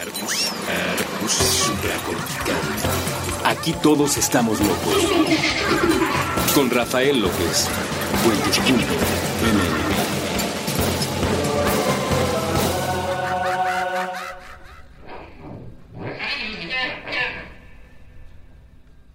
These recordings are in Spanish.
Arbus, arbus supracortical. Aquí todos estamos locos. Con Rafael López. Cuentos.mn.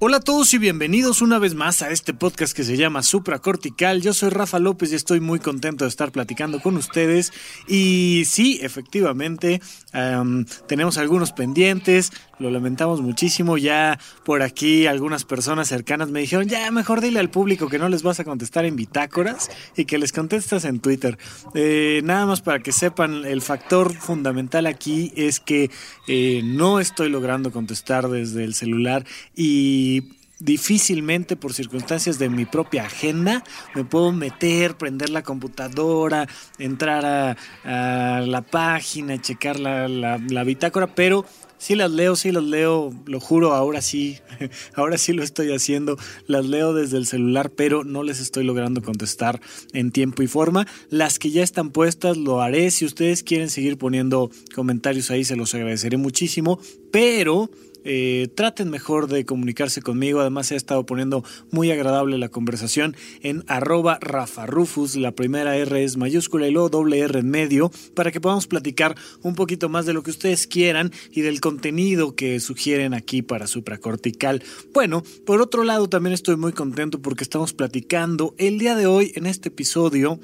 Hola a todos y bienvenidos una vez más a este podcast que se llama Supracortical. Yo soy Rafa López y estoy muy contento de estar platicando con ustedes. Y sí, efectivamente, em, tenemos algunos pendientes, lo lamentamos muchísimo. Ya por aquí algunas personas cercanas me dijeron, ya mejor dile al público que no les vas a contestar en bitácoras y que les contestas en Twitter. Eh, nada más para que sepan, el factor fundamental aquí es que eh, no estoy logrando contestar desde el celular y difícilmente por circunstancias de mi propia agenda me puedo meter, prender la computadora, entrar a, la página, checar la, la, bitácora, pero sí las leo, sí las leo, lo juro, ahora sí, ahora sí lo estoy haciendo, las leo desde el celular, pero no les estoy logrando contestar en tiempo y forma. Las que ya están puestas lo haré, si ustedes quieren seguir poniendo comentarios ahí se los agradeceré muchísimo, pero eh, traten mejor de comunicarse conmigo. Además, ha estado poniendo muy agradable la conversación en arroba Rafa Rufus. La primera R es mayúscula y luego doble R en medio para que podamos platicar un poquito más de lo que ustedes quieran y del contenido que sugieren aquí para supracortical. Bueno, por otro lado, también estoy muy contento porque estamos platicando el día de hoy en este episodio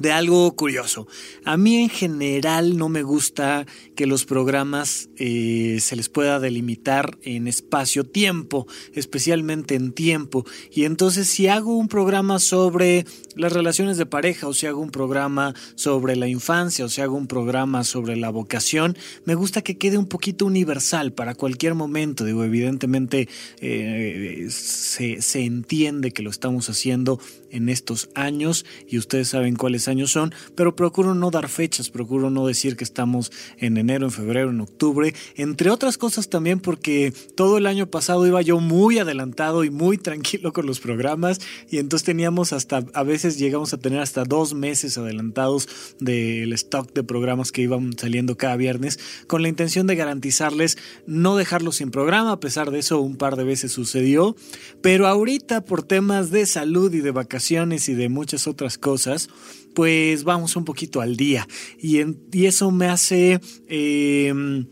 de algo curioso. A mí en general no me gusta que los programas eh, se les pueda delimitar en espacio-tiempo, especialmente en tiempo. Y entonces si hago un programa sobre las relaciones de pareja, o si hago un programa sobre la infancia, o si hago un programa sobre la vocación, me gusta que quede un poquito universal para cualquier momento. Digo, evidentemente eh, se, se entiende que lo estamos haciendo en estos años y ustedes saben cuáles años son, pero procuro no dar fechas, procuro no decir que estamos en enero, en febrero, en octubre, entre otras cosas también porque todo el año pasado iba yo muy adelantado y muy tranquilo con los programas y entonces teníamos hasta, a veces llegamos a tener hasta dos meses adelantados del stock de programas que iban saliendo cada viernes con la intención de garantizarles no dejarlos sin programa, a pesar de eso un par de veces sucedió, pero ahorita por temas de salud y de vacaciones, y de muchas otras cosas, pues vamos un poquito al día. Y, y eso me hace eh,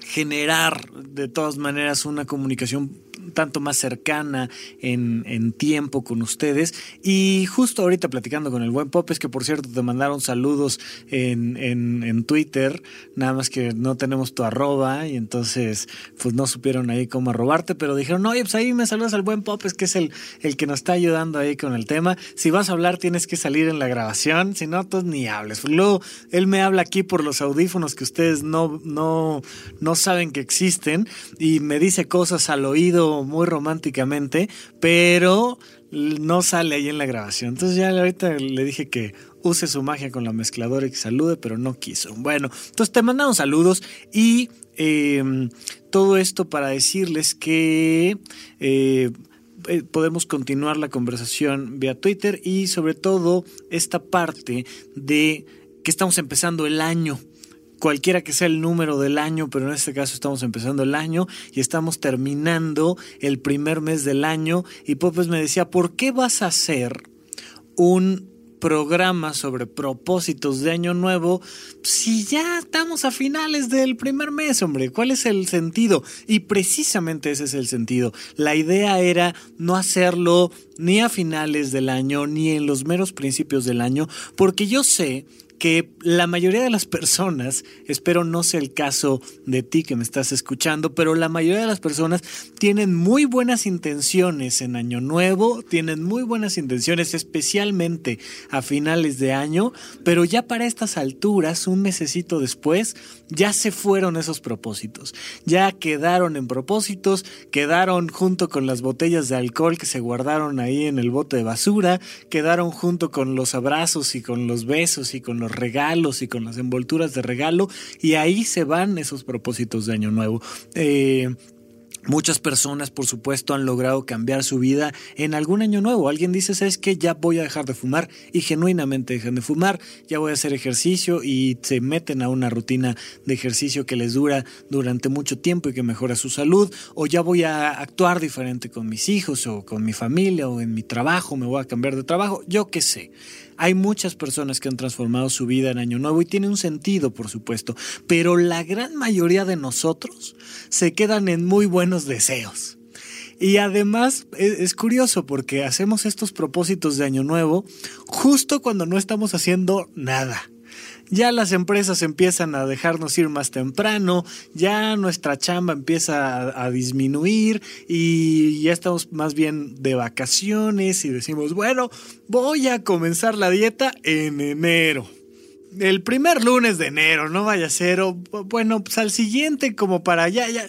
generar de todas maneras una comunicación tanto más cercana en, en, tiempo con ustedes. Y justo ahorita platicando con el buen Popes, que por cierto te mandaron saludos en, en, en, Twitter, nada más que no tenemos tu arroba y entonces pues no supieron ahí cómo arrobarte, pero dijeron, oye, pues ahí me saludas al buen Popes, que es el, el que nos está ayudando ahí con el tema. Si vas a hablar tienes que salir en la grabación, si no, tú ni hables. Luego él me habla aquí por los audífonos que ustedes no, no, no saben que existen y me dice cosas al oído muy románticamente, pero no sale ahí en la grabación. Entonces ya ahorita le dije que use su magia con la mezcladora y que salude, pero no quiso. Bueno, entonces te mandamos saludos y em, todo esto para decirles que... Eh, eh, podemos continuar la conversación vía Twitter y sobre todo esta parte de que estamos empezando el año cualquiera que sea el número del año, pero en este caso estamos empezando el año y estamos terminando el primer mes del año. Y Popes me decía, ¿por qué vas a hacer un programa sobre propósitos de año nuevo si ya estamos a finales del primer mes, hombre? ¿Cuál es el sentido? Y precisamente ese es el sentido. La idea era no hacerlo ni a finales del año ni en los meros principios del año, porque yo sé que la mayoría de las personas, espero no sea el caso de ti que me estás escuchando, pero la mayoría de las personas tienen muy buenas intenciones en Año Nuevo, tienen muy buenas intenciones, especialmente a finales de año, pero ya para estas alturas, un mesecito después, ya se fueron esos propósitos, ya quedaron en propósitos, quedaron junto con las botellas de alcohol que se guardaron ahí en el bote de basura, quedaron junto con los abrazos y con los besos y con los regalos y con las envolturas de regalo y ahí se van esos propósitos de año nuevo. Eh, Muchas personas, por supuesto, han logrado cambiar su vida en algún año nuevo. Alguien dice, ¿sabes qué? Ya voy a dejar de fumar y genuinamente dejan de fumar, ya voy a hacer ejercicio y se meten a una rutina de ejercicio que les dura durante mucho tiempo y que mejora su salud, o ya voy a actuar diferente con mis hijos o con mi familia o en mi trabajo, me voy a cambiar de trabajo, yo qué sé. Hay muchas personas que han transformado su vida en Año Nuevo y tiene un sentido, por supuesto, pero la gran mayoría de nosotros se quedan en muy buenos deseos. Y además es, curioso porque hacemos estos propósitos de Año Nuevo justo cuando no estamos haciendo nada ya las empresas empiezan a dejarnos ir más temprano, ya nuestra chamba empieza a, disminuir y ya estamos más bien de vacaciones y decimos, bueno, voy a comenzar la dieta en enero el primer lunes de enero, no vaya a ser, o bueno, pues al siguiente como para allá, ya,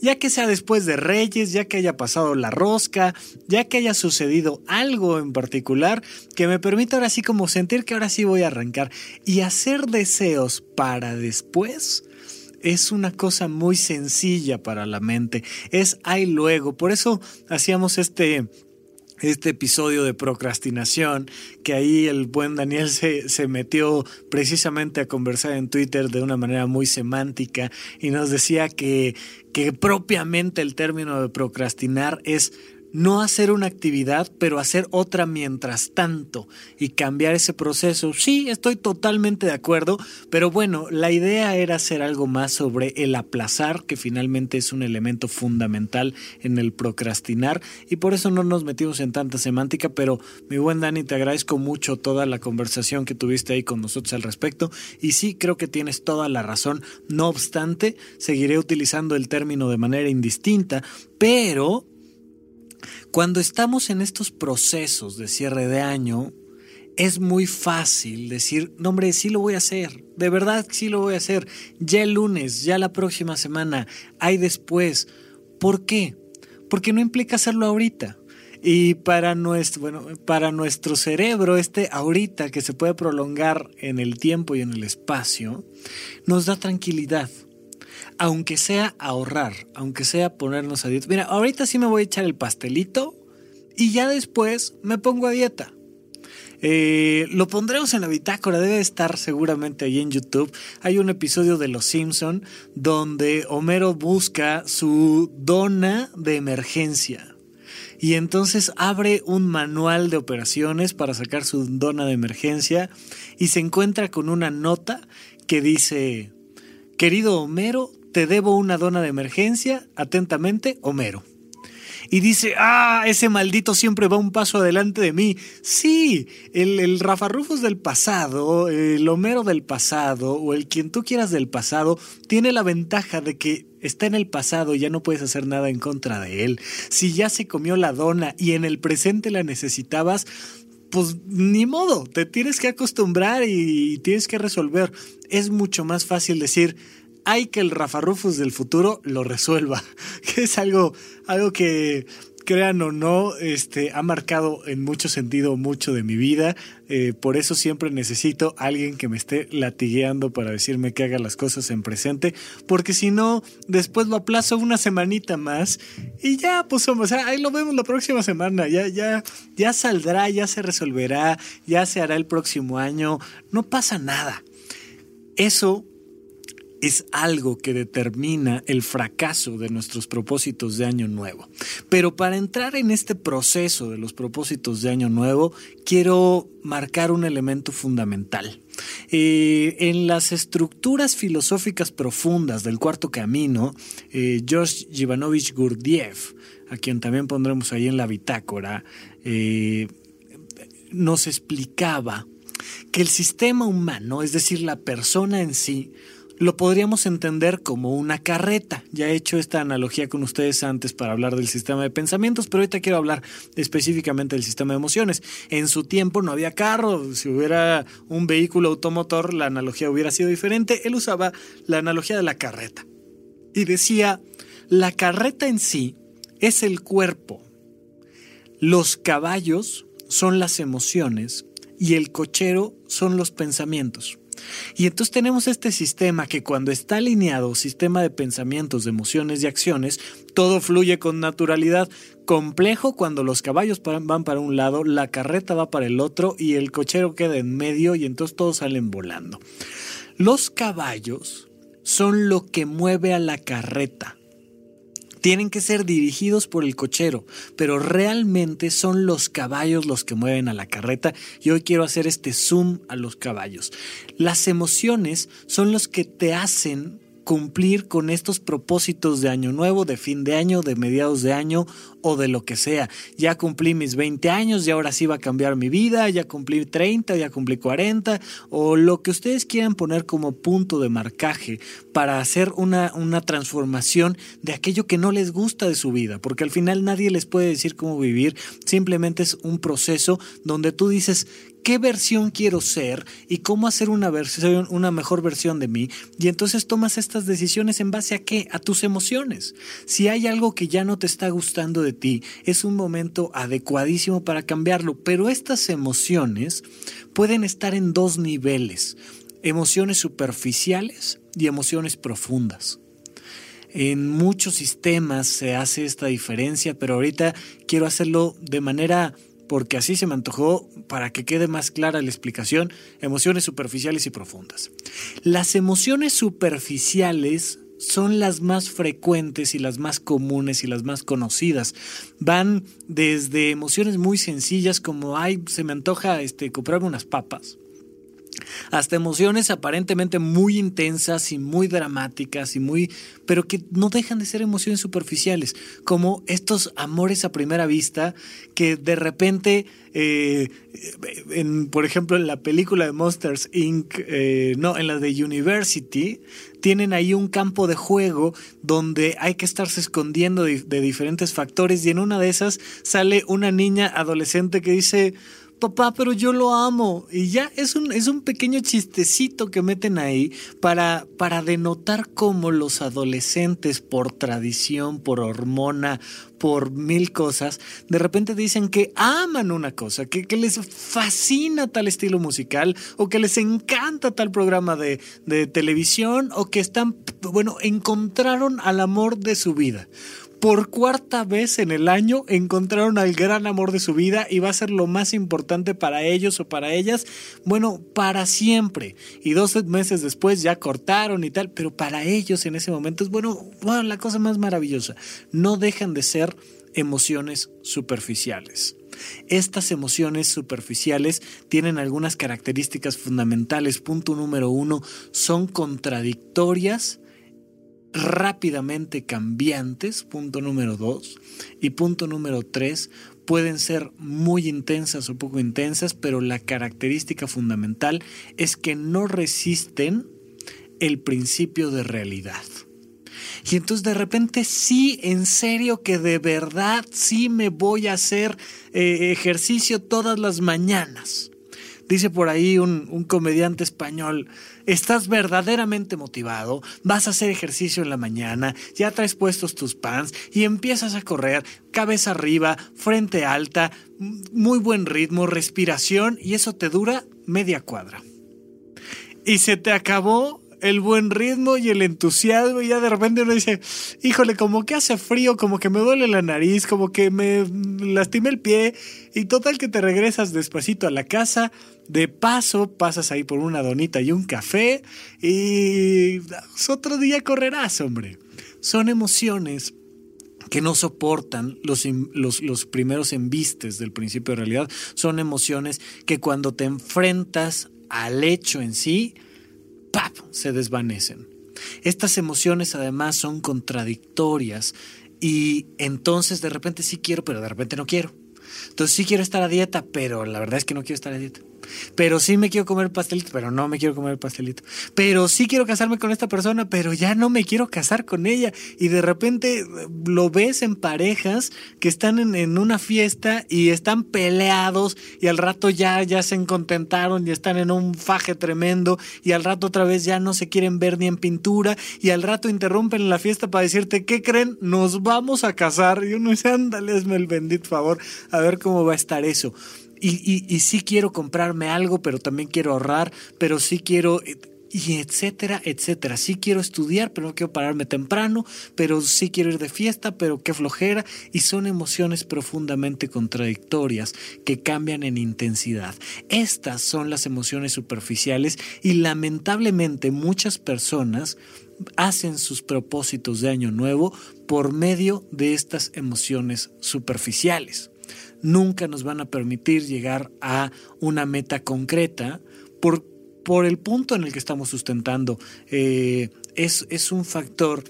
ya que sea después de Reyes, ya que haya pasado la rosca, ya que haya sucedido algo en particular que me permita ahora sí como sentir que ahora sí voy a arrancar. Y hacer deseos para después es una cosa muy sencilla para la mente, es ahí luego, por eso hacíamos este este episodio de procrastinación, que ahí el buen Daniel se, se, metió precisamente a conversar en Twitter de una manera muy semántica y nos decía que, que propiamente el término de procrastinar es no hacer una actividad, pero hacer otra mientras tanto y cambiar ese proceso. Sí, estoy totalmente de acuerdo, pero bueno, la idea era hacer algo más sobre el aplazar, que finalmente es un elemento fundamental en el procrastinar y por eso no nos metimos en tanta semántica, pero mi buen Dani, te agradezco mucho toda la conversación que tuviste ahí con nosotros al respecto y sí, creo que tienes toda la razón. No obstante, seguiré utilizando el término de manera indistinta, pero cuando estamos en estos procesos de cierre de año, es muy fácil decir, no hombre, sí lo voy a hacer, de verdad sí lo voy a hacer, ya el lunes, ya la próxima semana, hay después. ¿Por qué? Porque no implica hacerlo ahorita. Y para nuestro, para nuestro cerebro, este ahorita que se puede prolongar en el tiempo y en el espacio, nos da tranquilidad aunque sea ahorrar, aunque sea ponernos a dieta. Mira, ahorita sí me voy a echar el pastelito y ya después me pongo a dieta. Eh, lo pondremos en la bitácora, debe estar seguramente ahí en YouTube. Hay un episodio de Los Simpson donde Homero busca su dona de emergencia. Y entonces abre un manual de operaciones para sacar su dona de emergencia y se encuentra con una nota que dice, querido Homero, te debo una dona de emergencia, atentamente, Homero. Y dice, ah, ese maldito siempre va un paso adelante de mí. Sí, el, el Rafa Rufus del pasado, el Homero del pasado, o el quien tú quieras del pasado, tiene la ventaja de que está en el pasado y ya no puedes hacer nada en contra de él. Si ya se comió la dona y en el presente la necesitabas, pues ni modo, te tienes que acostumbrar y tienes que resolver. Es mucho más fácil decir, hay que el Rafa Rufus del futuro lo resuelva, que es algo, algo que, crean o no, este, ha marcado en mucho sentido mucho de mi vida. Eh, por eso siempre necesito alguien que me esté latigueando para decirme que haga las cosas en presente, porque si no, después lo aplazo una semanita más y ya, pues, o sea, ahí lo vemos la próxima semana, ya, ya, ya saldrá, ya se resolverá, ya se hará el próximo año, no pasa nada. Eso es algo que determina el fracaso de nuestros propósitos de año nuevo. Pero para entrar en este proceso de los propósitos de año nuevo, quiero marcar un elemento fundamental. Eh, en las estructuras filosóficas profundas del cuarto camino, eh, George Ivanovich Gurdjieff, a quien también pondremos ahí en la bitácora, eh, nos explicaba que el sistema humano, es decir, la persona en sí, lo podríamos entender como una carreta. Ya he hecho esta analogía con ustedes antes para hablar del sistema de pensamientos, pero ahorita quiero hablar específicamente del sistema de emociones. En su tiempo no había carro, si hubiera un vehículo automotor, la analogía hubiera sido diferente. Él usaba la analogía de la carreta y decía, la carreta en sí es el cuerpo, los caballos son las emociones y el cochero son los pensamientos. Y entonces tenemos este sistema que cuando está alineado, sistema de pensamientos, de emociones y acciones, todo fluye con naturalidad. Complejo cuando los caballos van para un lado, la carreta va para el otro y el cochero queda en medio y entonces todos salen volando. Los caballos son lo que mueve a la carreta tienen que ser dirigidos por el cochero, pero realmente son los caballos los que mueven a la carreta y hoy quiero hacer este zoom a los caballos. Las emociones son los que te hacen cumplir con estos propósitos de año nuevo, de fin de año, de mediados de año o de lo que sea. Ya cumplí mis 20 años y ahora sí va a cambiar mi vida, ya cumplí 30, ya cumplí 40 o lo que ustedes quieran poner como punto de marcaje para hacer una, una transformación de aquello que no les gusta de su vida, porque al final nadie les puede decir cómo vivir, simplemente es un proceso donde tú dices, qué versión quiero ser y cómo hacer una versión, una mejor versión de mí. Y entonces tomas estas decisiones en base a qué? A tus emociones. Si hay algo que ya no te está gustando de es un momento adecuadísimo para cambiarlo. Pero estas emociones pueden estar en dos niveles. Emociones superficiales y emociones profundas. En muchos sistemas se hace esta diferencia, pero ahorita quiero hacerlo de manera porque así se me antojó para que quede más clara la explicación, emociones superficiales y profundas. Las emociones superficiales son las más frecuentes y las más comunes y las más conocidas. Van desde emociones muy sencillas como, ay, se me antoja este, comprarme unas papas hasta emociones aparentemente muy intensas y muy dramáticas y muy pero que no dejan de ser emociones superficiales como estos amores a primera vista que de repente eh, en, por ejemplo en la película de Monsters Inc. eh, no en la de University tienen ahí un campo de juego donde hay que estarse escondiendo de diferentes factores y en una de esas sale una niña adolescente que dice papá, pero yo lo amo. Y ya es un, es un pequeño chistecito que meten ahí para, para denotar cómo los adolescentes, por tradición, por hormona, por mil cosas, de repente dicen que aman una cosa, que, que les fascina tal estilo musical, o que les encanta tal programa de, de televisión, o que están, bueno, encontraron al amor de su vida por cuarta vez en el año encontraron al gran amor de su vida y va a ser lo más importante para ellos o para ellas, bueno, para siempre. Y dos meses después ya cortaron y tal, pero para ellos en ese momento es, bueno, bueno la cosa más maravillosa. No dejan de ser emociones superficiales. Estas emociones superficiales tienen algunas características fundamentales. Punto número uno, son contradictorias rápidamente cambiantes, punto número dos. Y punto número tres, pueden ser muy intensas o poco intensas, pero la característica fundamental es que no resisten el principio de realidad. Y entonces de repente sí, en serio que de verdad sí me voy a hacer eh, ejercicio todas las mañanas. Dice por ahí un, un comediante español, estás verdaderamente motivado, vas a hacer ejercicio en la mañana, ya traes puestos tus pants y empiezas a correr, cabeza arriba, frente alta, muy buen ritmo, respiración y eso te dura media cuadra. Y se te acabó el buen ritmo y el entusiasmo y ya de repente uno dice, híjole, como que hace frío, como que me duele la nariz, como que me lastimé el pie y total que te regresas despacito a la casa, de paso pasas ahí por una donita y un café y otro día correrás, hombre. Son emociones que no soportan los, los, los, primeros embistes del principio de realidad. Son emociones que cuando te enfrentas al hecho en sí, se desvanecen. Estas emociones además son contradictorias y entonces de repente sí quiero, pero de repente no quiero. Entonces sí quiero estar a dieta, pero la verdad es que no quiero estar a dieta. Pero sí me quiero comer pastelito, pero no me quiero comer pastelito. Pero sí quiero casarme con esta persona, pero ya no me quiero casar con ella. Y de repente eh, lo ves en parejas que están en, una fiesta y están peleados y al rato ya, ya se contentaron y están en un faje tremendo y al rato otra vez ya no se quieren ver ni en pintura y al rato interrumpen la fiesta para decirte, ¿qué creen? Nos vamos a casar. Y uno dice, ándale, hazme el bendito favor, a ver cómo va a estar eso. Y, sí quiero comprarme algo, pero también quiero ahorrar, pero sí quiero y etcétera, etcétera. Sí quiero estudiar, pero no quiero pararme temprano, pero sí quiero ir de fiesta, pero qué flojera. Y son emociones profundamente contradictorias que cambian en intensidad. Estas son las emociones superficiales y lamentablemente muchas personas hacen sus propósitos de año nuevo por medio de estas emociones superficiales. Nunca nos van a permitir llegar a una meta concreta por por el punto en el que estamos sustentando. Eh, es, es un factor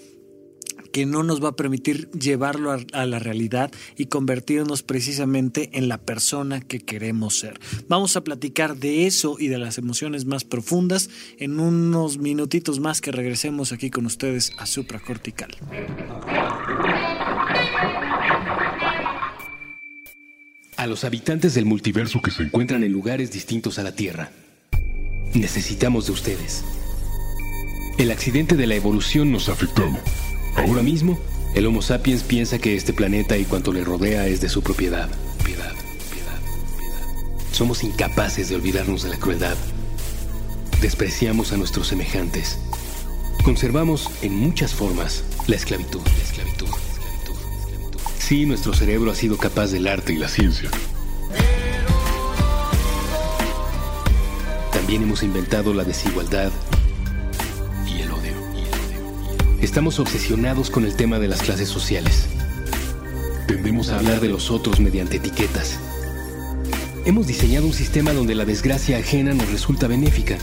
que no nos va a permitir llevarlo a, la realidad y convertirnos precisamente en la persona que queremos ser. Vamos a platicar de eso y de las emociones más profundas en unos minutitos más que regresemos aquí con ustedes a Supracortical. A los habitantes del multiverso que se encuentran en lugares distintos a la Tierra Necesitamos de ustedes. El accidente de la evolución nos ha afectado. Ahora mismo, el Homo sapiens piensa que este planeta y cuanto le rodea es de su propiedad. Piedad, piedad, piedad. Somos incapaces de olvidarnos de la crueldad. Despreciamos a nuestros semejantes. Conservamos en muchas formas la esclavitud, la esclavitud, la esclavitud, la esclavitud. Sí, nuestro cerebro ha sido capaz del arte y la ciencia También hemos inventado la desigualdad y el odio. Estamos obsesionados con el tema de las clases sociales. Tendemos a hablar de los otros mediante etiquetas. Hemos diseñado un sistema donde la desgracia ajena nos resulta benéfica.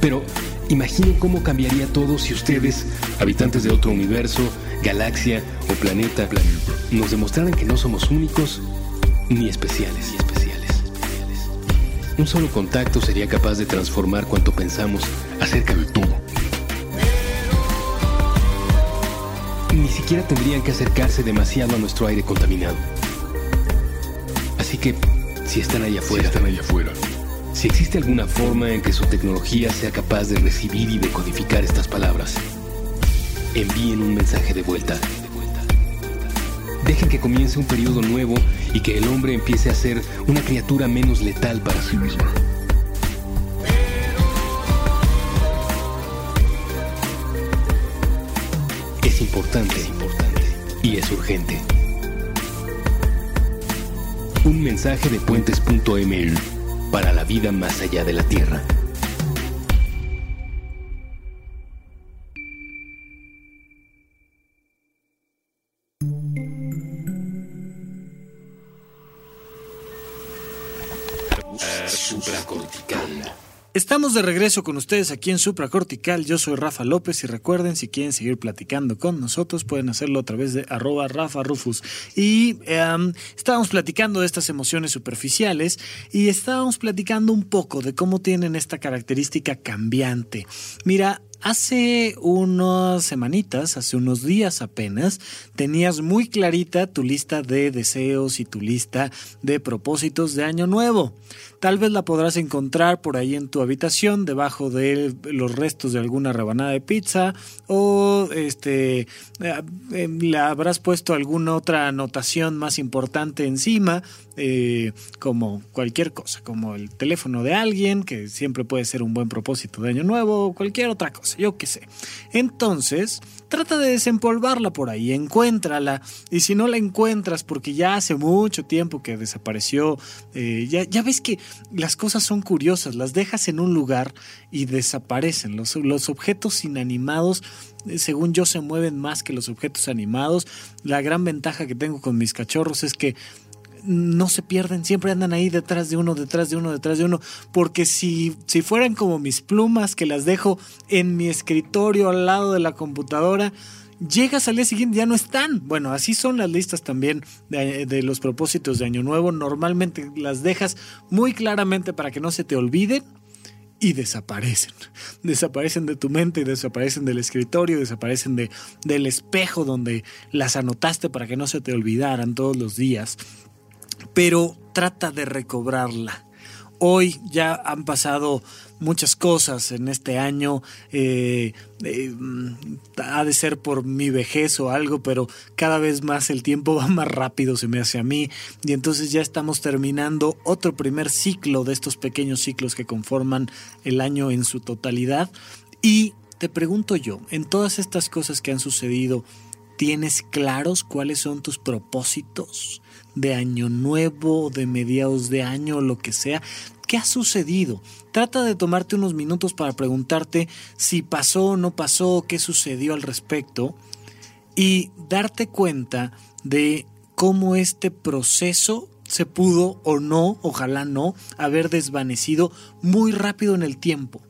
Pero imaginen cómo cambiaría todo si ustedes, habitantes de otro universo, galaxia o planeta, nos demostraran que no somos únicos ni especiales. Un solo contacto sería capaz de transformar cuanto pensamos acerca de todo. Ni siquiera tendrían que acercarse demasiado a nuestro aire contaminado. Así que, si están allá afuera, si están allá afuera, si existe alguna forma en que su tecnología sea capaz de recibir y decodificar estas palabras, envíen un mensaje de vuelta. Dejen que comience un periodo nuevo y que el hombre empiece a ser una criatura menos letal para sí misma. Es importante, es importante y es urgente. Un mensaje de puentes.ml para la vida más allá de la Tierra. Estamos de regreso con ustedes aquí en Supracortical. Yo soy Rafa López y recuerden, si quieren seguir platicando con nosotros, pueden hacerlo a través de arroba Rafa Rufus. Y em, estábamos platicando de estas emociones superficiales y estábamos platicando un poco de cómo tienen esta característica cambiante. Mira, Hace unas semanitas, hace unos días apenas, tenías muy clarita tu lista de deseos y tu lista de propósitos de año nuevo. Tal vez la podrás encontrar por ahí en tu habitación, debajo de los restos de alguna rebanada de pizza, o este eh, eh, le habrás puesto alguna otra anotación más importante encima, eh, como cualquier cosa, como el teléfono de alguien, que siempre puede ser un buen propósito de año nuevo, o cualquier otra cosa, yo qué sé. Entonces, trata de desempolvarla por ahí, encuéntrala, y si no la encuentras porque ya hace mucho tiempo que desapareció, ya, ya ves que las cosas son curiosas, las dejas en un lugar y desaparecen. Los, los objetos inanimados, eh, según yo, se mueven más que los objetos animados. La gran ventaja que tengo con mis cachorros es que no se pierden, siempre andan ahí detrás de uno, detrás de uno, detrás de uno, porque si, si fueran como mis plumas que las dejo en mi escritorio al lado de la computadora, llegas al día siguiente ya no están. Bueno, así son las listas también de, los propósitos de Año Nuevo. Normalmente las dejas muy claramente para que no se te olviden y desaparecen. Desaparecen de tu mente, desaparecen del escritorio, desaparecen de, del espejo donde las anotaste para que no se te olvidaran todos los días. Pero trata de recobrarla. Hoy ya han pasado muchas cosas en este año. Eh, eh, ha de ser por mi vejez o algo, pero cada vez más el tiempo va más rápido, se me hace a mí. Y entonces ya estamos terminando otro primer ciclo de estos pequeños ciclos que conforman el año en su totalidad. Y te pregunto yo, en todas estas cosas que han sucedido, ¿tienes claros cuáles son tus propósitos de año nuevo, de mediados de año, lo que sea? ¿Qué ha sucedido? Trata de tomarte unos minutos para preguntarte si pasó o no pasó, qué sucedió al respecto y darte cuenta de cómo este proceso se pudo o no, ojalá no, haber desvanecido muy rápido en el tiempo.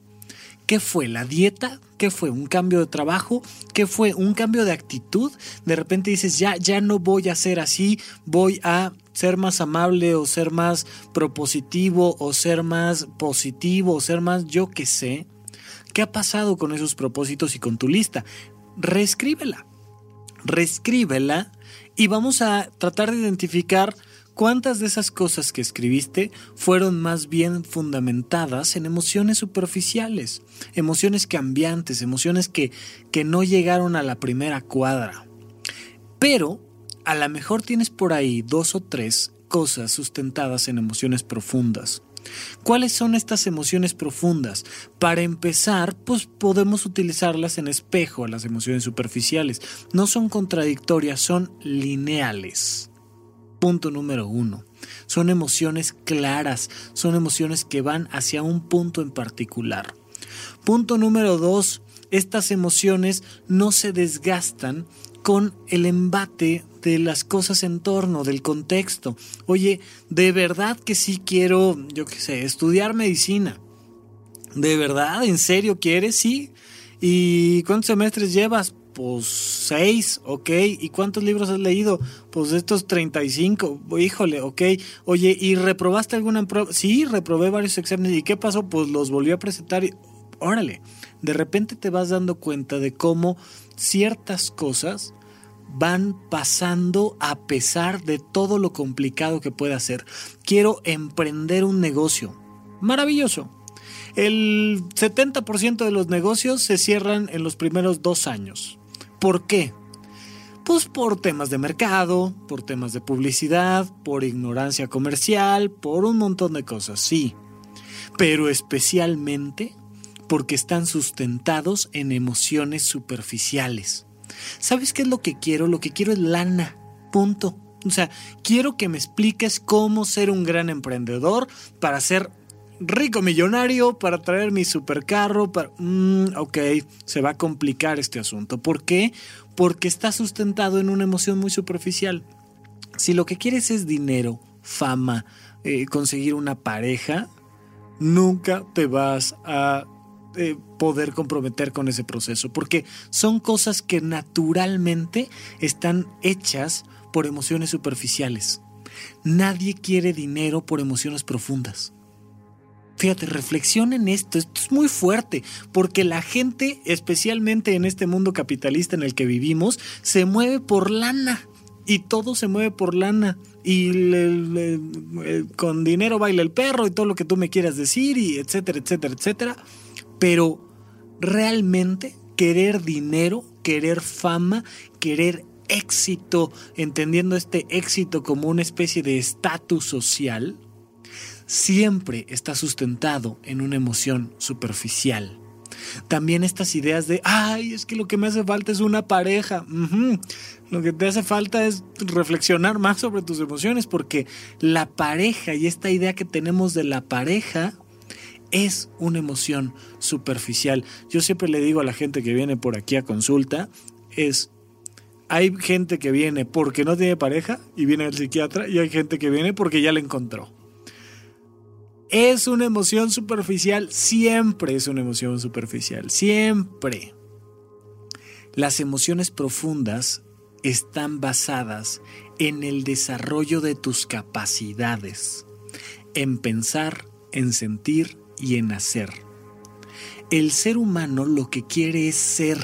¿Qué fue? ¿La dieta? ¿Qué fue? ¿Un cambio de trabajo? ¿Qué fue? ¿Un cambio de actitud? De repente dices, ya, ya no voy a ser así, voy a ser más amable o ser más propositivo o ser más positivo o ser más yo que sé. ¿Qué ha pasado con esos propósitos y con tu lista? Reescríbela. Reescríbela y vamos a tratar de identificar ¿Cuántas de esas cosas que escribiste fueron más bien fundamentadas en emociones superficiales, emociones cambiantes, emociones que, que no llegaron a la primera cuadra? Pero a lo mejor tienes por ahí dos o tres cosas sustentadas en emociones profundas. ¿Cuáles son estas emociones profundas? Para empezar, pues podemos utilizarlas en espejo a las emociones superficiales. No son contradictorias, son lineales. Punto número uno. Son emociones claras, son emociones que van hacia un punto en particular. Punto número dos. Estas emociones no se desgastan con el embate de las cosas en torno, del contexto. Oye, de verdad que sí quiero, yo qué sé, estudiar medicina. ¿De verdad? ¿En serio quieres? Sí. ¿Y cuántos semestres llevas? Pues seis, ok. ¿Y cuántos libros has leído? Pues estos 35. Híjole, ok. Oye, ¿y reprobaste alguna prueba? Sí, reprobé varios exámenes. ¿Y qué pasó? Pues los volví a presentar y... Órale, de repente te vas dando cuenta de cómo ciertas cosas van pasando a pesar de todo lo complicado que puede ser. Quiero emprender un negocio. Maravilloso. El 70% de los negocios se cierran en los primeros dos años. ¿Por qué? Pues por temas de mercado, por temas de publicidad, por ignorancia comercial, por un montón de cosas, sí. Pero especialmente porque están sustentados en emociones superficiales. ¿Sabes qué es lo que quiero? Lo que quiero es lana. Punto. O sea, quiero que me expliques cómo ser un gran emprendedor para ser rico millonario para traer mi supercarro. Para... Mm, ok, se va a complicar este asunto. ¿Por qué? Porque está sustentado en una emoción muy superficial. Si lo que quieres es dinero, fama, eh, conseguir una pareja, nunca te vas a eh, poder comprometer con ese proceso, porque son cosas que naturalmente están hechas por emociones superficiales. Nadie quiere dinero por emociones profundas. Fíjate, reflexiona en esto, esto es muy fuerte, porque la gente, especialmente en este mundo capitalista en el que vivimos, se mueve por lana y todo se mueve por lana y con dinero baila el perro y todo lo que tú me quieras decir y etcétera, etcétera, etcétera. Pero realmente querer dinero, querer fama, querer éxito, entendiendo este éxito como una especie de estatus social, siempre está sustentado en una emoción superficial. También estas ideas de, ay, es que lo que me hace falta es una pareja. Lo que te hace falta es reflexionar más sobre tus emociones porque la pareja y esta idea que tenemos de la pareja es una emoción superficial. Yo siempre le digo a la gente que viene por aquí a consulta, es, hay gente que viene porque no tiene pareja y viene al psiquiatra y hay gente que viene porque ya la encontró. Es una emoción superficial, siempre es una emoción superficial, siempre. Las emociones profundas están basadas en el desarrollo de tus capacidades, en pensar, en sentir y en hacer. El ser humano lo que quiere es ser.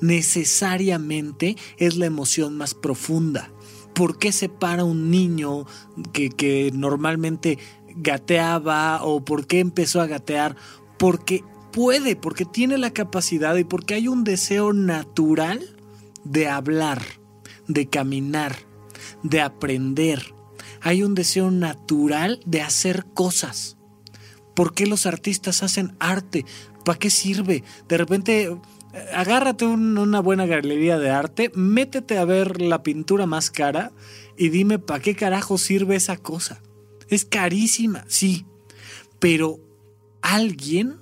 Necesariamente es la emoción más profunda. ¿Por qué separa un niño que, que normalmente gateaba o por qué empezó a gatear, porque puede, porque tiene la capacidad y porque hay un deseo natural de hablar, de caminar, de aprender. Hay un deseo natural de hacer cosas. ¿Por qué los artistas hacen arte? ¿Para qué sirve? De repente, eh, agárrate una buena galería de arte, métete a ver la pintura más cara y dime para qué carajo sirve esa cosa. Es carísima, sí, pero alguien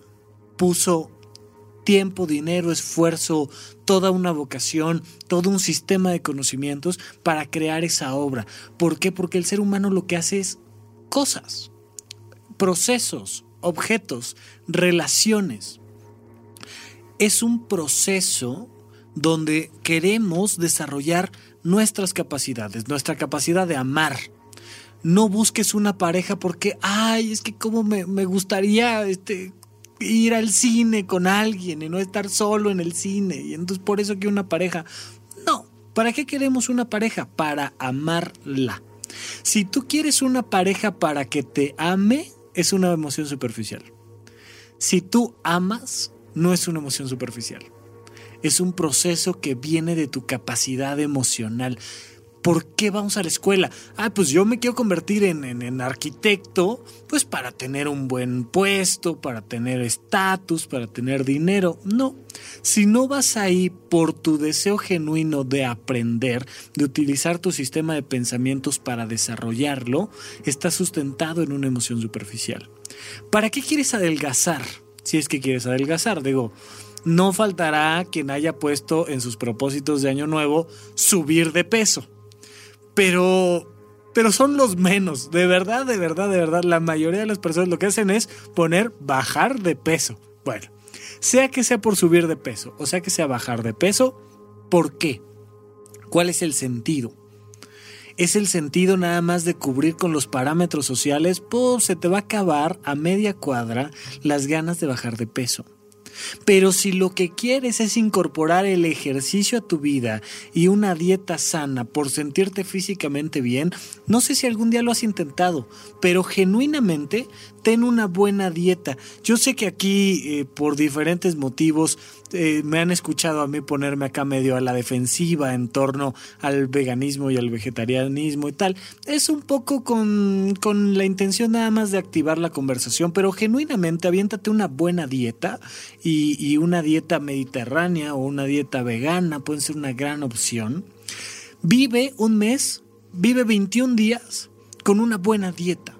puso tiempo, dinero, esfuerzo, toda una vocación, todo un sistema de conocimientos para crear esa obra. ¿Por qué? Porque el ser humano lo que hace es cosas, procesos, objetos, relaciones. Es un proceso donde queremos desarrollar nuestras capacidades, nuestra capacidad de amar. No busques una pareja porque, ay, es que como me, me gustaría este, ir al cine con alguien y no estar solo en el cine. Y entonces por eso que una pareja. No, ¿para qué queremos una pareja? Para amarla. Si tú quieres una pareja para que te ame, es una emoción superficial. Si tú amas, no es una emoción superficial. Es un proceso que viene de tu capacidad emocional. ¿Por qué vamos a la escuela? Ah, pues yo me quiero convertir en, arquitecto, pues para tener un buen puesto, para tener estatus, para tener dinero. No, si no vas ahí por tu deseo genuino de aprender, de utilizar tu sistema de pensamientos para desarrollarlo, estás sustentado en una emoción superficial. ¿Para qué quieres adelgazar? Si es que quieres adelgazar, digo, no faltará quien haya puesto en sus propósitos de año nuevo subir de peso pero pero son los menos. De verdad, de verdad, de verdad, la mayoría de las personas lo que hacen es poner bajar de peso. Bueno, sea que sea por subir de peso, o sea que sea bajar de peso, ¿por qué? ¿Cuál es el sentido? ¿Es el sentido nada más de cubrir con los parámetros sociales? Pues se te va a acabar a media cuadra las ganas de bajar de peso. Pero si lo que quieres es incorporar el ejercicio a tu vida y una dieta sana por sentirte físicamente bien, no sé si algún día lo has intentado, pero genuinamente ten una buena dieta. Yo sé que aquí, eh, por diferentes motivos, eh, me han escuchado a mí ponerme acá medio a la defensiva en torno al veganismo y al vegetarianismo y tal. Es un poco con, con la intención nada más de activar la conversación, pero genuinamente aviéntate una buena dieta y, y una dieta mediterránea o una dieta vegana puede ser una gran opción. Vive un mes, vive 21 días con una buena dieta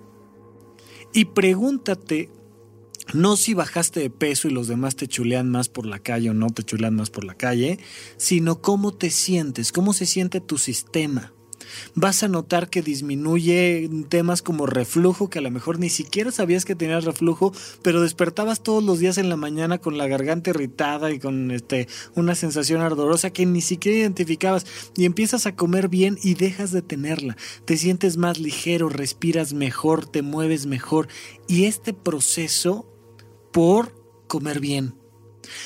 y pregúntate no si bajaste de peso y los demás te chulean más por la calle o no te chulean más por la calle, sino cómo te sientes, cómo se siente tu sistema. Vas a notar que disminuye temas como reflujo, que a lo mejor ni siquiera sabías que tenías reflujo, pero despertabas todos los días en la mañana con la garganta irritada y con este, una sensación ardorosa que ni siquiera identificabas y empiezas a comer bien y dejas de tenerla. Te sientes más ligero, respiras mejor, te mueves mejor y este proceso por comer bien.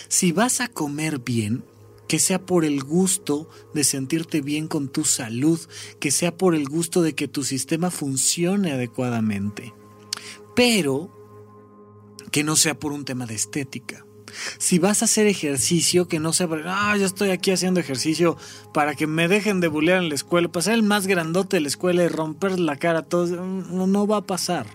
Si vas a comer bien, que sea por el gusto de sentirte bien con tu salud, que sea por el gusto de que tu sistema funcione adecuadamente, pero que no sea por un tema de estética. Si vas a hacer ejercicio, que no sea, ah, yo estoy aquí haciendo ejercicio para que me dejen de bulear en la escuela, pasar el más grandote de la escuela y romper la cara a todos, no, no va a pasar.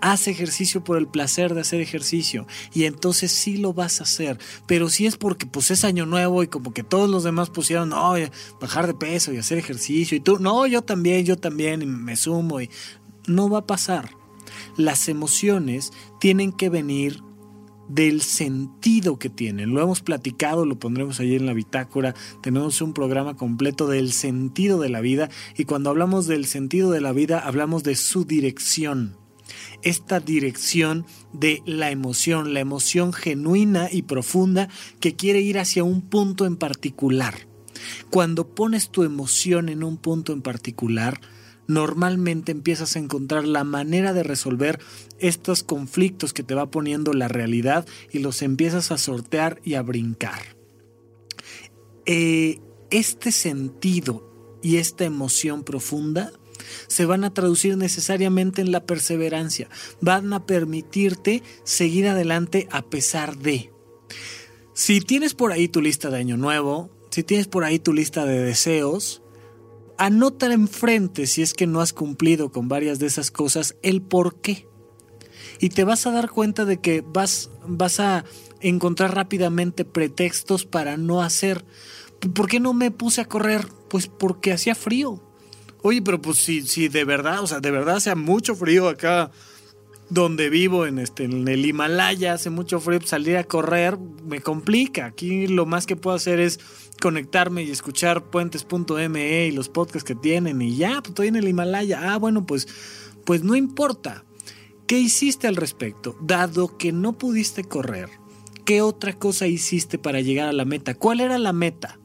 Haz ejercicio por el placer de hacer ejercicio y entonces sí lo vas a hacer. Pero si es porque pues es año nuevo y como que todos los demás pusieron, no, bajar de peso y hacer ejercicio y tú, no, yo también, yo también y me sumo y no va a pasar. Las emociones tienen que venir del sentido que tienen. Lo hemos platicado, lo pondremos ahí en la bitácora. Tenemos un programa completo del sentido de la vida y cuando hablamos del sentido de la vida hablamos de su dirección esta dirección de la emoción, la emoción genuina y profunda que quiere ir hacia un punto en particular. Cuando pones tu emoción en un punto en particular, normalmente empiezas a encontrar la manera de resolver estos conflictos que te va poniendo la realidad y los empiezas a sortear y a brincar. Eh, este sentido y esta emoción profunda se van a traducir necesariamente en la perseverancia, van a permitirte seguir adelante a pesar de. Si tienes por ahí tu lista de año nuevo, si tienes por ahí tu lista de deseos, anota enfrente si es que no has cumplido con varias de esas cosas el por qué. Y te vas a dar cuenta de que vas, vas a encontrar rápidamente pretextos para no hacer. ¿Por qué no me puse a correr? Pues porque hacía frío. Oye, pero pues si, si de verdad, o sea, de verdad hace mucho frío acá donde vivo, en, este, en el Himalaya, hace mucho frío, pues, salir a correr me complica. Aquí lo más que puedo hacer es conectarme y escuchar puentes.me y los podcasts que tienen y ya, pues estoy en el Himalaya. Ah, bueno, pues, pues no importa. ¿Qué hiciste al respecto? Dado que no pudiste correr, ¿qué otra cosa hiciste para llegar a la meta? ¿Cuál era la meta?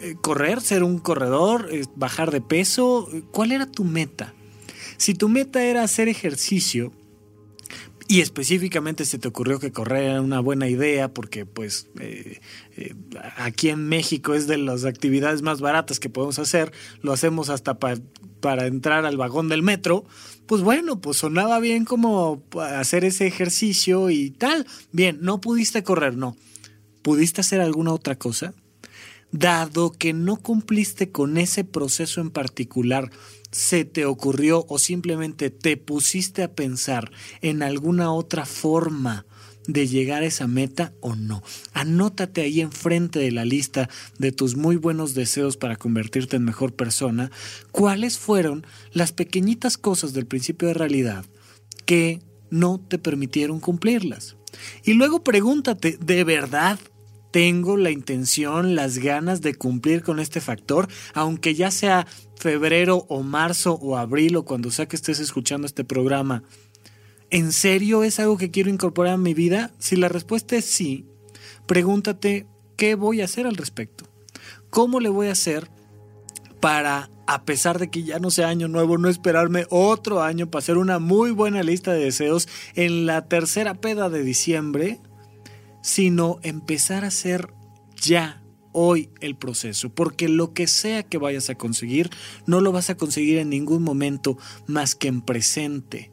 Eh, ¿Correr? ¿Ser un corredor? Eh, ¿Bajar de peso? ¿Cuál era tu meta? Si tu meta era hacer ejercicio, y específicamente se te ocurrió que correr era una buena idea porque pues eh, aquí en México es de las actividades más baratas que podemos hacer, lo hacemos hasta para entrar al vagón del metro, pues bueno, pues sonaba bien como hacer ese ejercicio y tal. Bien, no pudiste correr, no. ¿Pudiste hacer alguna otra cosa? Dado que no cumpliste con ese proceso en particular, se te ocurrió o simplemente te pusiste a pensar en alguna otra forma de llegar a esa meta o no. Anótate ahí enfrente de la lista de tus muy buenos deseos para convertirte en mejor persona, cuáles fueron las pequeñitas cosas del principio de realidad que no te permitieron cumplirlas. Y luego pregúntate, ¿de verdad tengo la intención, las ganas de cumplir con este factor, aunque ya sea febrero o marzo o abril o cuando sea que estés escuchando este programa. ¿En serio es algo que quiero incorporar a mi vida? Si la respuesta es sí, pregúntate qué voy a hacer al respecto. ¿Cómo le voy a hacer para, a pesar de que ya no sea año nuevo, no esperarme otro año para hacer una muy buena lista de deseos en la tercera peda de diciembre? Sino empezar a hacer ya hoy el proceso, porque lo que sea que vayas a conseguir, no lo vas a conseguir en ningún momento más que en presente.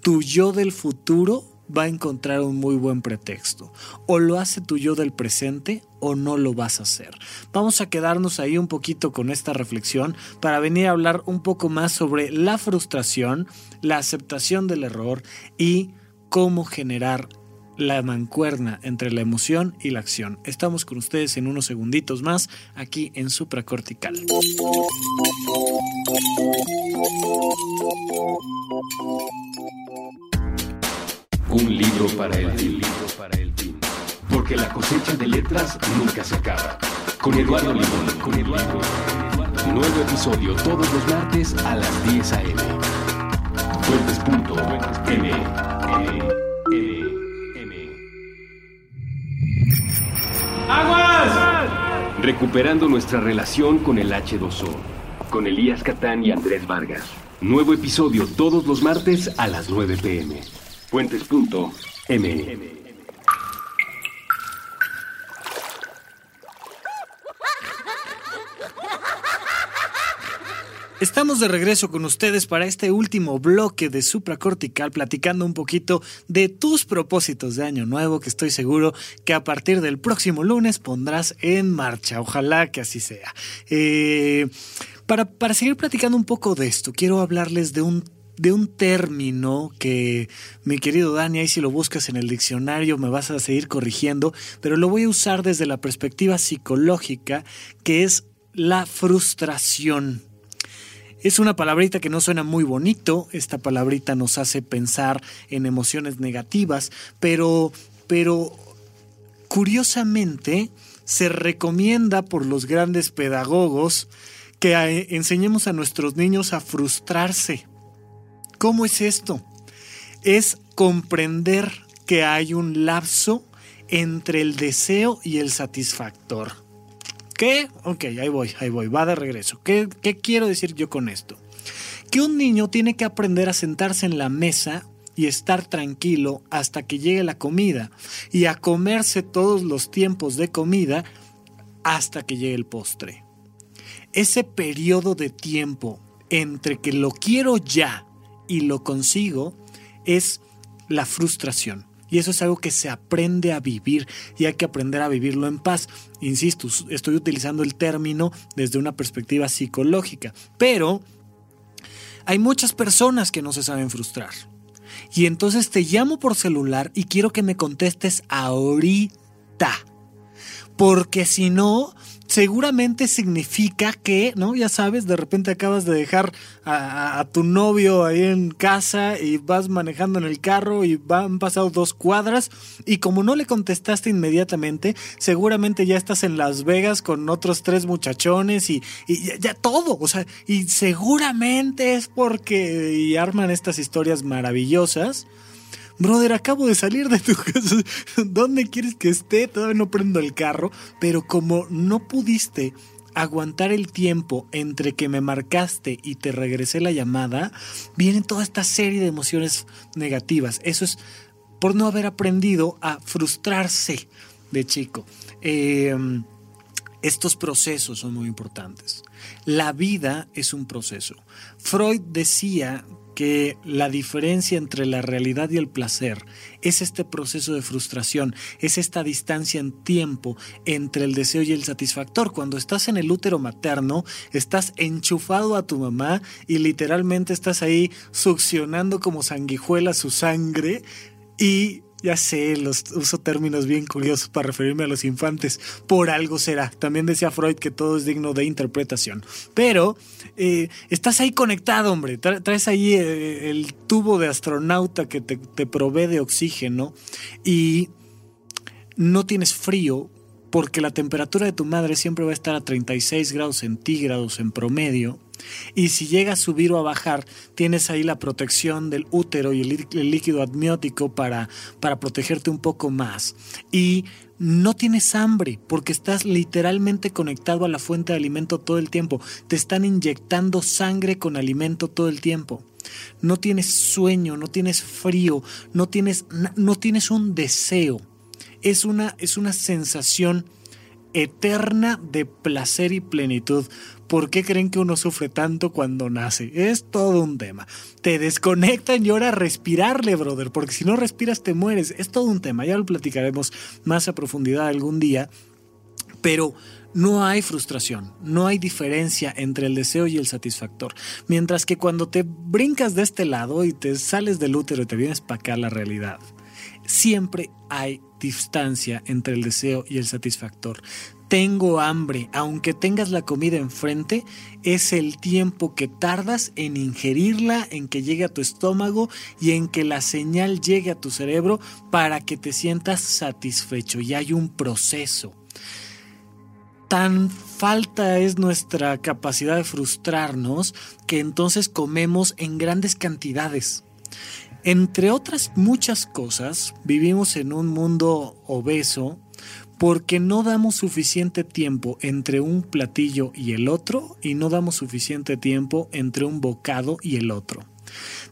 Tu yo del futuro va a encontrar un muy buen pretexto. O lo hace tu yo del presente o no lo vas a hacer. Vamos a quedarnos ahí un poquito con esta reflexión para venir a hablar un poco más sobre la frustración, la aceptación del error y cómo generar la mancuerna entre la emoción y la acción. Estamos con ustedes en unos segunditos más aquí en supracortical. Un libro para el fin. para el Porque la cosecha de letras nunca se acaba. Con Eduardo Limón. Con Eduardo. Nuevo episodio todos los martes a las 10 a.m. Fuentes.m. Recuperando nuestra relación con el H2O, con Elías Catán y Andrés Vargas. Nuevo episodio todos los martes a las 9 pm. Fuentes.m. Estamos de regreso con ustedes para este último bloque de supracortical, platicando un poquito de tus propósitos de año nuevo, que estoy seguro que a partir del próximo lunes pondrás en marcha. Ojalá que así sea. Eh, para, para seguir platicando un poco de esto, quiero hablarles de un de un término que mi querido Dani, ahí si lo buscas en el diccionario me vas a seguir corrigiendo, pero lo voy a usar desde la perspectiva psicológica, que es la frustración. Es una palabrita que no suena muy bonito, esta palabrita nos hace pensar en emociones negativas, pero, pero curiosamente se recomienda por los grandes pedagogos que enseñemos a nuestros niños a frustrarse. ¿Cómo es esto? Es comprender que hay un lapso entre el deseo y el satisfactor. ¿Qué? Ok, ahí voy, ahí voy, va de regreso. ¿Qué, ¿Qué quiero decir yo con esto? Que un niño tiene que aprender a sentarse en la mesa y estar tranquilo hasta que llegue la comida y a comerse todos los tiempos de comida hasta que llegue el postre. Ese periodo de tiempo entre que lo quiero ya y lo consigo es la frustración. Y eso es algo que se aprende a vivir y hay que aprender a vivirlo en paz. Insisto, estoy utilizando el término desde una perspectiva psicológica, pero hay muchas personas que no se saben frustrar. Y entonces te llamo por celular y quiero que me contestes ahorita. Porque si no, seguramente significa que, ¿no? Ya sabes, de repente acabas de dejar a, tu novio ahí en casa y vas manejando en el carro y han pasado dos cuadras y como no le contestaste inmediatamente, seguramente ya estás en Las Vegas con otros tres muchachones y, ya, ya, todo, o sea, y seguramente es porque y arman estas historias maravillosas brother, acabo de salir de tu casa, ¿dónde quieres que esté? Todavía no prendo el carro, pero como no pudiste aguantar el tiempo entre que me marcaste y te regresé la llamada, viene toda esta serie de emociones negativas. Eso es por no haber aprendido a frustrarse de chico. Em, estos procesos son muy importantes. La vida es un proceso. Freud decía que la diferencia entre la realidad y el placer es este proceso de frustración, es esta distancia en tiempo entre el deseo y el satisfactor. Cuando estás en el útero materno, estás enchufado a tu mamá y literalmente estás ahí succionando como sanguijuela su sangre y ya sé, los uso términos bien curiosos para referirme a los infantes. Por algo será. También decía Freud que todo es digno de interpretación. Pero eh, estás ahí conectado, hombre. Traes ahí eh, el tubo de astronauta que te, te provee de oxígeno y no tienes frío porque la temperatura de tu madre siempre va a estar a 36 grados centígrados en promedio y si llega a subir o a bajar, tienes ahí la protección del útero y el, líquido amniótico para, para protegerte un poco más. Y no tienes hambre porque estás literalmente conectado a la fuente de alimento todo el tiempo. Te están inyectando sangre con alimento todo el tiempo. No tienes sueño, no tienes frío, no tienes, no tienes un deseo. Es una, es una sensación eterna de placer y plenitud ¿Por qué creen que uno sufre tanto cuando nace? Es todo un tema. Te desconectan y ahora respirarle, brother, porque si no respiras te mueres. Es todo un tema. Ya lo platicaremos más a profundidad algún día. Pero no hay frustración, no hay diferencia entre el deseo y el satisfactor. Mientras que cuando te brincas de este lado y te sales del útero y te vienes para acá la realidad, siempre hay distancia entre el deseo y el satisfactor tengo hambre, aunque tengas la comida enfrente, es el tiempo que tardas en ingerirla, en que llegue a tu estómago y en que la señal llegue a tu cerebro para que te sientas satisfecho. Y hay un proceso. Tan falta es nuestra capacidad de frustrarnos que entonces comemos en grandes cantidades. Entre otras muchas cosas, vivimos en un mundo obeso, porque no damos suficiente tiempo entre un platillo y el otro y no damos suficiente tiempo entre un bocado y el otro.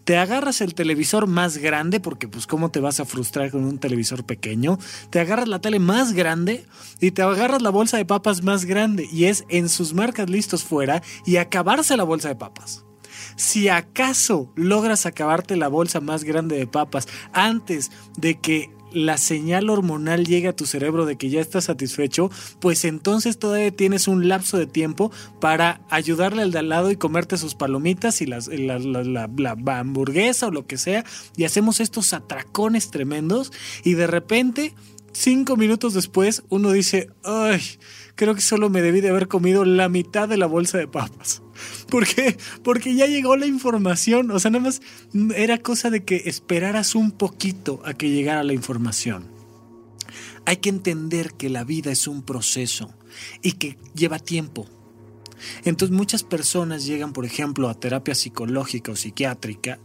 Te agarras el televisor más grande, porque pues cómo te vas a frustrar con un televisor pequeño, te agarras la tele más grande y te agarras la bolsa de papas más grande y es en sus marcas listos fuera y acabarse la bolsa de papas. Si acaso logras acabarte la bolsa más grande de papas antes de que la señal hormonal llega a tu cerebro de que ya estás satisfecho, pues entonces todavía tienes un lapso de tiempo para ayudarle al de al lado y comerte sus palomitas y la, la, hamburguesa o lo que sea. Y hacemos estos atracones tremendos y de repente, cinco minutos después, uno dice, ay, creo que solo me debí de haber comido la mitad de la bolsa de papas. ¿Por qué? Porque ya llegó la información. O sea, nada más era cosa de que esperaras un poquito a que llegara la información. Hay que entender que la vida es un proceso y que lleva tiempo. Entonces muchas personas llegan, por ejemplo, a terapia psicológica o psiquiátrica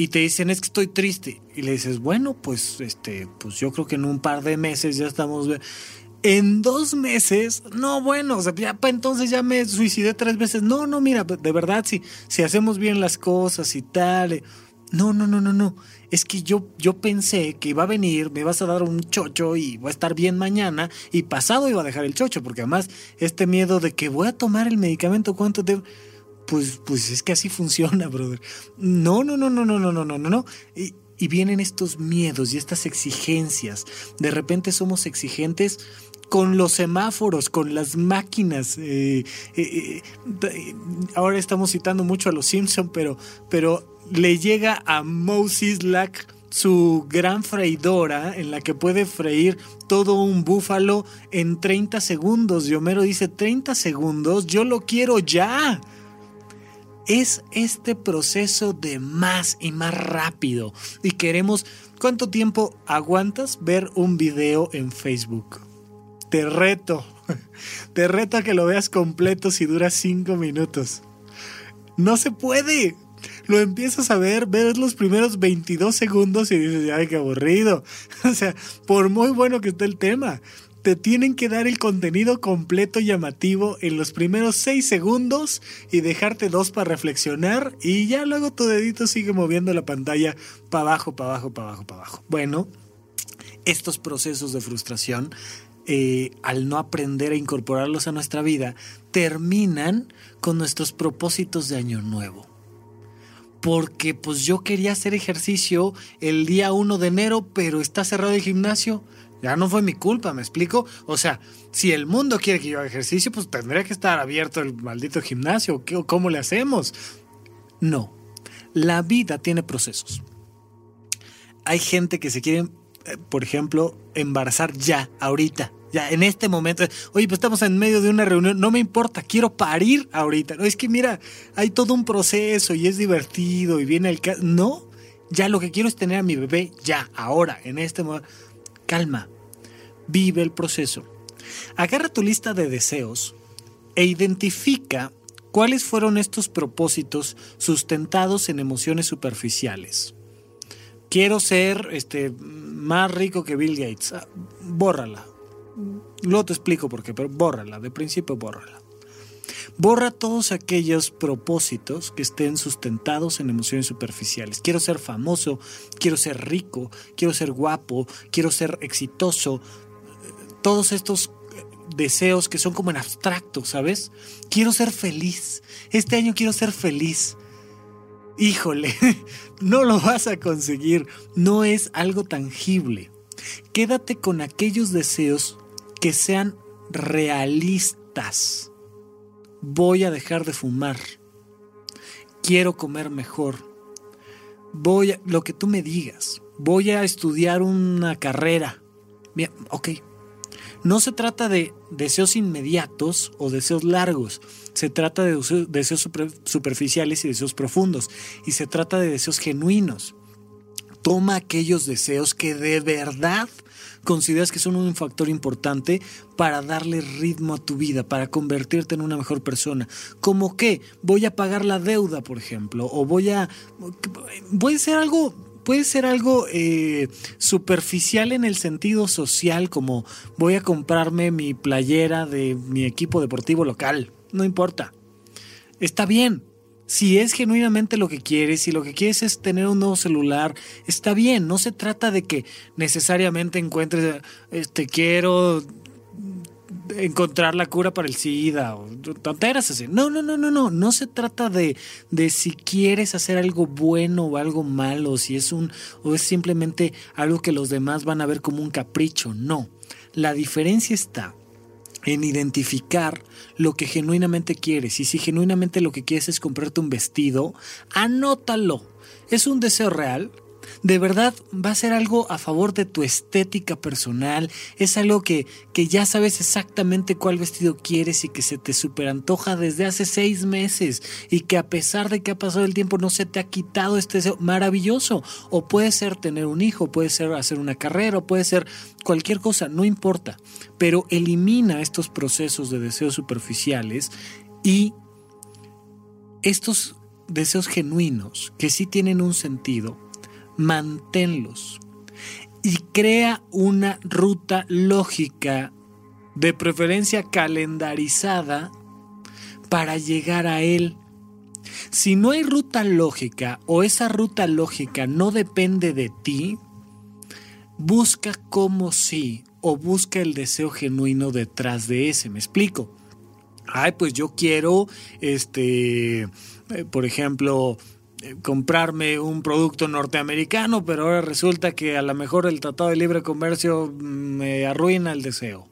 y te dicen es que estoy triste y le dices bueno pues este pues yo creo que en un par de meses ya estamos en dos meses, no, bueno, o sea, ya para entonces ya me suicidé tres veces. No, no, mira, de verdad, si, si hacemos bien las cosas y tal. Eh, no, no, no, no, no. Es que yo, yo pensé que iba a venir, me vas a dar un chocho y voy a estar bien mañana y pasado iba a dejar el chocho, porque además este miedo de que voy a tomar el medicamento, ¿cuánto te pues, pues es que así funciona, brother. No, no, no, no, no, no, no, no, no. Y, y vienen estos miedos y estas exigencias. De repente somos exigentes con los semáforos, con las máquinas. Eh, eh, eh, ahora estamos citando mucho a los Simpson, pero, pero le llega a Moses Lack su gran freidora en la que puede freír todo un búfalo en 30 segundos. Y Homero dice, 30 segundos, yo lo quiero ya. Es este proceso de más y más rápido. Y queremos, ¿cuánto tiempo aguantas ver un video en Facebook? Te reto, te reto a que lo veas completo si dura 5 minutos. No se puede, lo empiezas a ver, ves los primeros 22 segundos y dices, ay, qué aburrido. O sea, por muy bueno que esté el tema, te tienen que dar el contenido completo llamativo en los primeros 6 segundos y dejarte dos para reflexionar y ya luego tu dedito sigue moviendo la pantalla para abajo, para abajo, para abajo, para abajo. Bueno, estos procesos de frustración, eh, al no aprender a incorporarlos a nuestra vida, terminan con nuestros propósitos de año nuevo porque pues yo quería hacer ejercicio el día 1 de enero, pero está cerrado el gimnasio. Ya no fue mi culpa, ¿me explico? O sea, si el mundo quiere que yo haga ejercicio, pues tendría que estar abierto el maldito gimnasio. ¿Cómo le hacemos? No, la vida tiene procesos. Hay gente que se quiere, por ejemplo, embarazar ya, ahorita. Ya, en este momento, oye, pues estamos en medio de una reunión, no me importa, quiero parir ahorita. No, es que mira, hay todo un proceso y es divertido y viene el caso. No, ya lo que quiero es tener a mi bebé ya, ahora, en este momento. Calma, vive el proceso. Agarra tu lista de deseos e identifica cuáles fueron estos propósitos sustentados en emociones superficiales. Quiero ser este, más rico que Bill Gates. Ah, bórrala, Luego te explico por qué, pero bórrala, de principio bórrala. Borra todos aquellos propósitos que estén sustentados en emociones superficiales. Quiero ser famoso, quiero ser rico, quiero ser guapo, quiero ser exitoso. Todos estos deseos que son como en abstracto, ¿sabes? Quiero ser feliz. Este año quiero ser feliz. Híjole, no lo vas a conseguir. No es algo tangible. Quédate con aquellos deseos que sean realistas. Voy a dejar de fumar. Quiero comer mejor. Voy a, lo que tú me digas. Voy a estudiar una carrera. Bien, ok. No se trata de deseos inmediatos o deseos largos. Se trata de deseos superficiales y deseos profundos. Y se trata de deseos genuinos. Toma aquellos deseos que de verdad consideras que son un factor importante para darle ritmo a tu vida, para convertirte en una mejor persona. Como que voy a pagar la deuda, por ejemplo, o voy a... Puede ser algo puede ser algo eh, superficial en el sentido social, como voy a comprarme mi playera de mi equipo deportivo local. No importa. Está bien si es genuinamente lo que quieres, si lo que quieres es tener un nuevo celular, está bien, no se trata de que necesariamente encuentres, este, quiero encontrar la cura para el SIDA o tonteras así. No, no, no, no, no, no se trata de, de si quieres hacer algo bueno o algo malo, si es un o es simplemente algo que los demás van a ver como un capricho, no. La diferencia está en identificar lo que genuinamente quieres. Y si genuinamente lo que quieres es comprarte un vestido, anótalo. ¿Es un deseo real? De verdad va a ser algo a favor de tu estética personal, es algo que, que ya sabes exactamente cuál vestido quieres y que se te superantoja desde hace seis meses y que a pesar de que ha pasado el tiempo no se te ha quitado este deseo. Maravilloso. O puede ser tener un hijo, puede ser hacer una carrera, o puede ser cualquier cosa, no importa, pero elimina estos procesos de deseos superficiales y estos deseos genuinos que sí tienen un sentido manténlos y crea una ruta lógica, de preferencia calendarizada, para llegar a él. Si no hay ruta lógica o esa ruta lógica no depende de ti, busca como sí o busca el deseo genuino detrás de ese. ¿Me explico? Ay, pues yo quiero, este, eh, por ejemplo, comprarme un producto norteamericano, pero ahora resulta que a lo mejor el Tratado de Libre Comercio me arruina el deseo.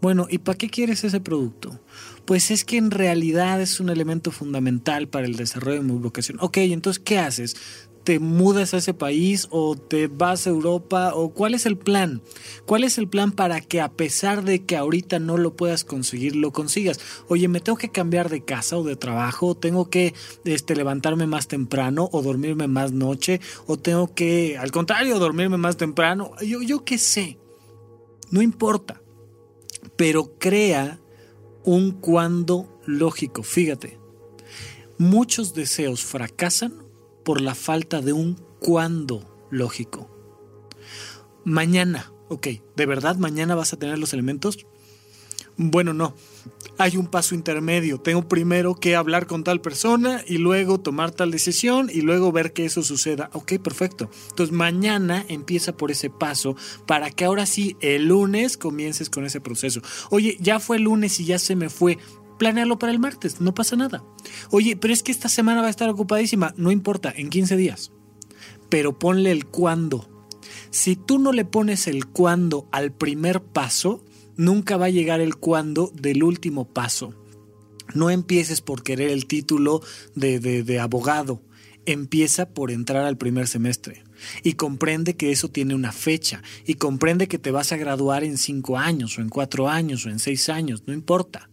Bueno, ¿y para qué quieres ese producto? Pues es que en realidad es un elemento fundamental para el desarrollo de mi vocación. Ok, entonces, ¿qué haces? Te mudas a ese país o te vas a Europa o cuál es el plan? ¿Cuál es el plan para que a pesar de que ahorita no lo puedas conseguir, lo consigas? Oye, me tengo que cambiar de casa o de trabajo, tengo que este, levantarme más temprano o dormirme más noche o tengo que, al contrario, dormirme más temprano. Yo, yo qué sé, no importa, pero crea un cuando lógico. Fíjate, muchos deseos fracasan por la falta de un cuándo lógico. Mañana, ok, ¿de verdad mañana vas a tener los elementos? Bueno, no. Hay un paso intermedio. Tengo primero que hablar con tal persona y luego tomar tal decisión y luego ver que eso suceda. Ok, perfecto. Entonces mañana empieza por ese paso para que ahora sí el lunes comiences con ese proceso. Oye, ya fue el lunes y ya se me fue planearlo para el martes, no pasa nada. Oye, pero es que esta semana va a estar ocupadísima, no importa, en 15 días. Pero ponle el cuándo. Si tú no le pones el cuándo al primer paso, nunca va a llegar el cuándo del último paso. No empieces por querer el título de, de, de abogado, empieza por entrar al primer semestre y comprende que eso tiene una fecha y comprende que te vas a graduar en cinco años o en cuatro años o en seis años, no importa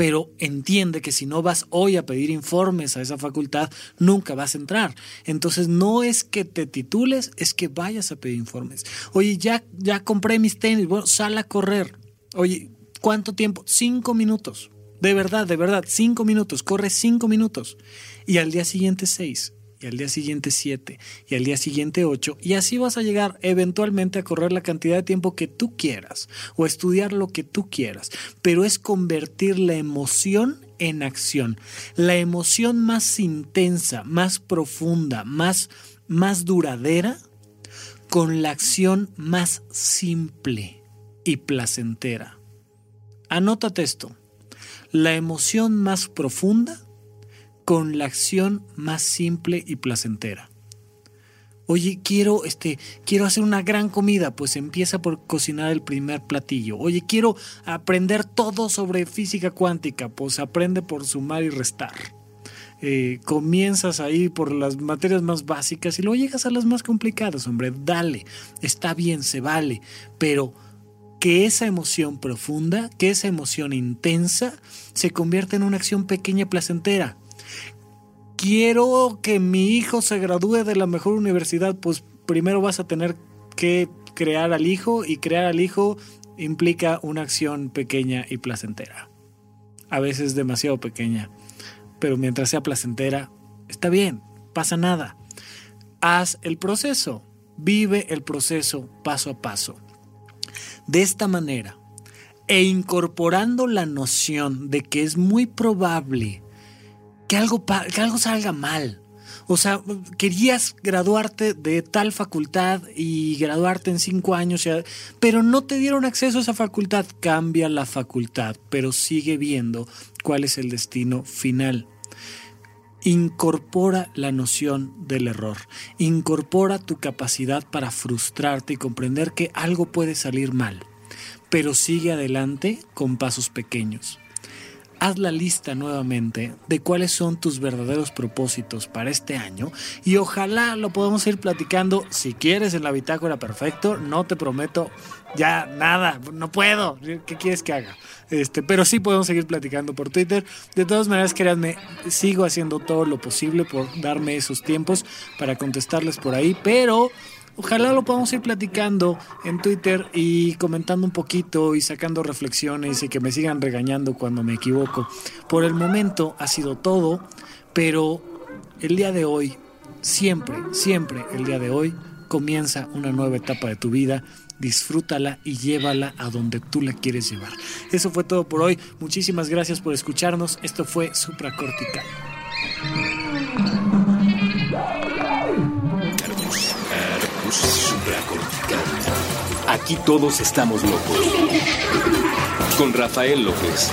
pero entiende que si no vas hoy a pedir informes a esa facultad, nunca vas a entrar. Entonces no es que te titules, es que vayas a pedir informes. Oye, ya, ya compré mis tenis, bueno, sal a correr. Oye, ¿cuánto tiempo? Cinco minutos. De verdad, de verdad, cinco minutos, corre cinco minutos. Y al día siguiente seis y al día siguiente 7 y al día siguiente 8 y así vas a llegar eventualmente a correr la cantidad de tiempo que tú quieras o estudiar lo que tú quieras, pero es convertir la emoción en acción. La emoción más intensa, más profunda, más más duradera con la acción más simple y placentera. Anótate esto. La emoción más profunda con la acción más simple y placentera. Oye, quiero, este, quiero hacer una gran comida, pues empieza por cocinar el primer platillo. Oye, quiero aprender todo sobre física cuántica, pues aprende por sumar y restar. Eh, comienzas ahí por las materias más básicas y luego llegas a las más complicadas, hombre, dale, está bien, se vale, pero que esa emoción profunda, que esa emoción intensa, se convierta en una acción pequeña y placentera quiero que mi hijo se gradúe de la mejor universidad, pues primero vas a tener que crear al hijo y crear al hijo implica una acción pequeña y placentera. A veces demasiado pequeña, pero mientras sea placentera, está bien, pasa nada. Haz el proceso, vive el proceso paso a paso. De esta manera, e incorporando la noción de que es muy probable que algo, que algo salga mal. O sea, querías graduarte de tal facultad y graduarte en cinco años, pero no te dieron acceso a esa facultad. Cambia la facultad, pero sigue viendo cuál es el destino final. Incorpora la noción del error. Incorpora tu capacidad para frustrarte y comprender que algo puede salir mal, pero sigue adelante con pasos pequeños haz la lista nuevamente de cuáles son tus verdaderos propósitos para este año y ojalá lo podamos ir platicando si quieres en la bitácora perfecto, no te prometo ya nada, no puedo, ¿qué quieres que haga? Este, pero sí podemos seguir platicando por Twitter. De todas maneras, créanme, sigo haciendo todo lo posible por darme esos tiempos para contestarles por ahí, pero Ojalá lo podamos ir platicando en Twitter y comentando un poquito y sacando reflexiones y que me sigan regañando cuando me equivoco. Por el momento ha sido todo, pero el día de hoy, siempre, siempre el día de hoy, comienza una nueva etapa de tu vida. Disfrútala y llévala a donde tú la quieres llevar. Eso fue todo por hoy. Muchísimas gracias por escucharnos. Esto fue Supracortical. Aquí todos estamos locos. Con Rafael López.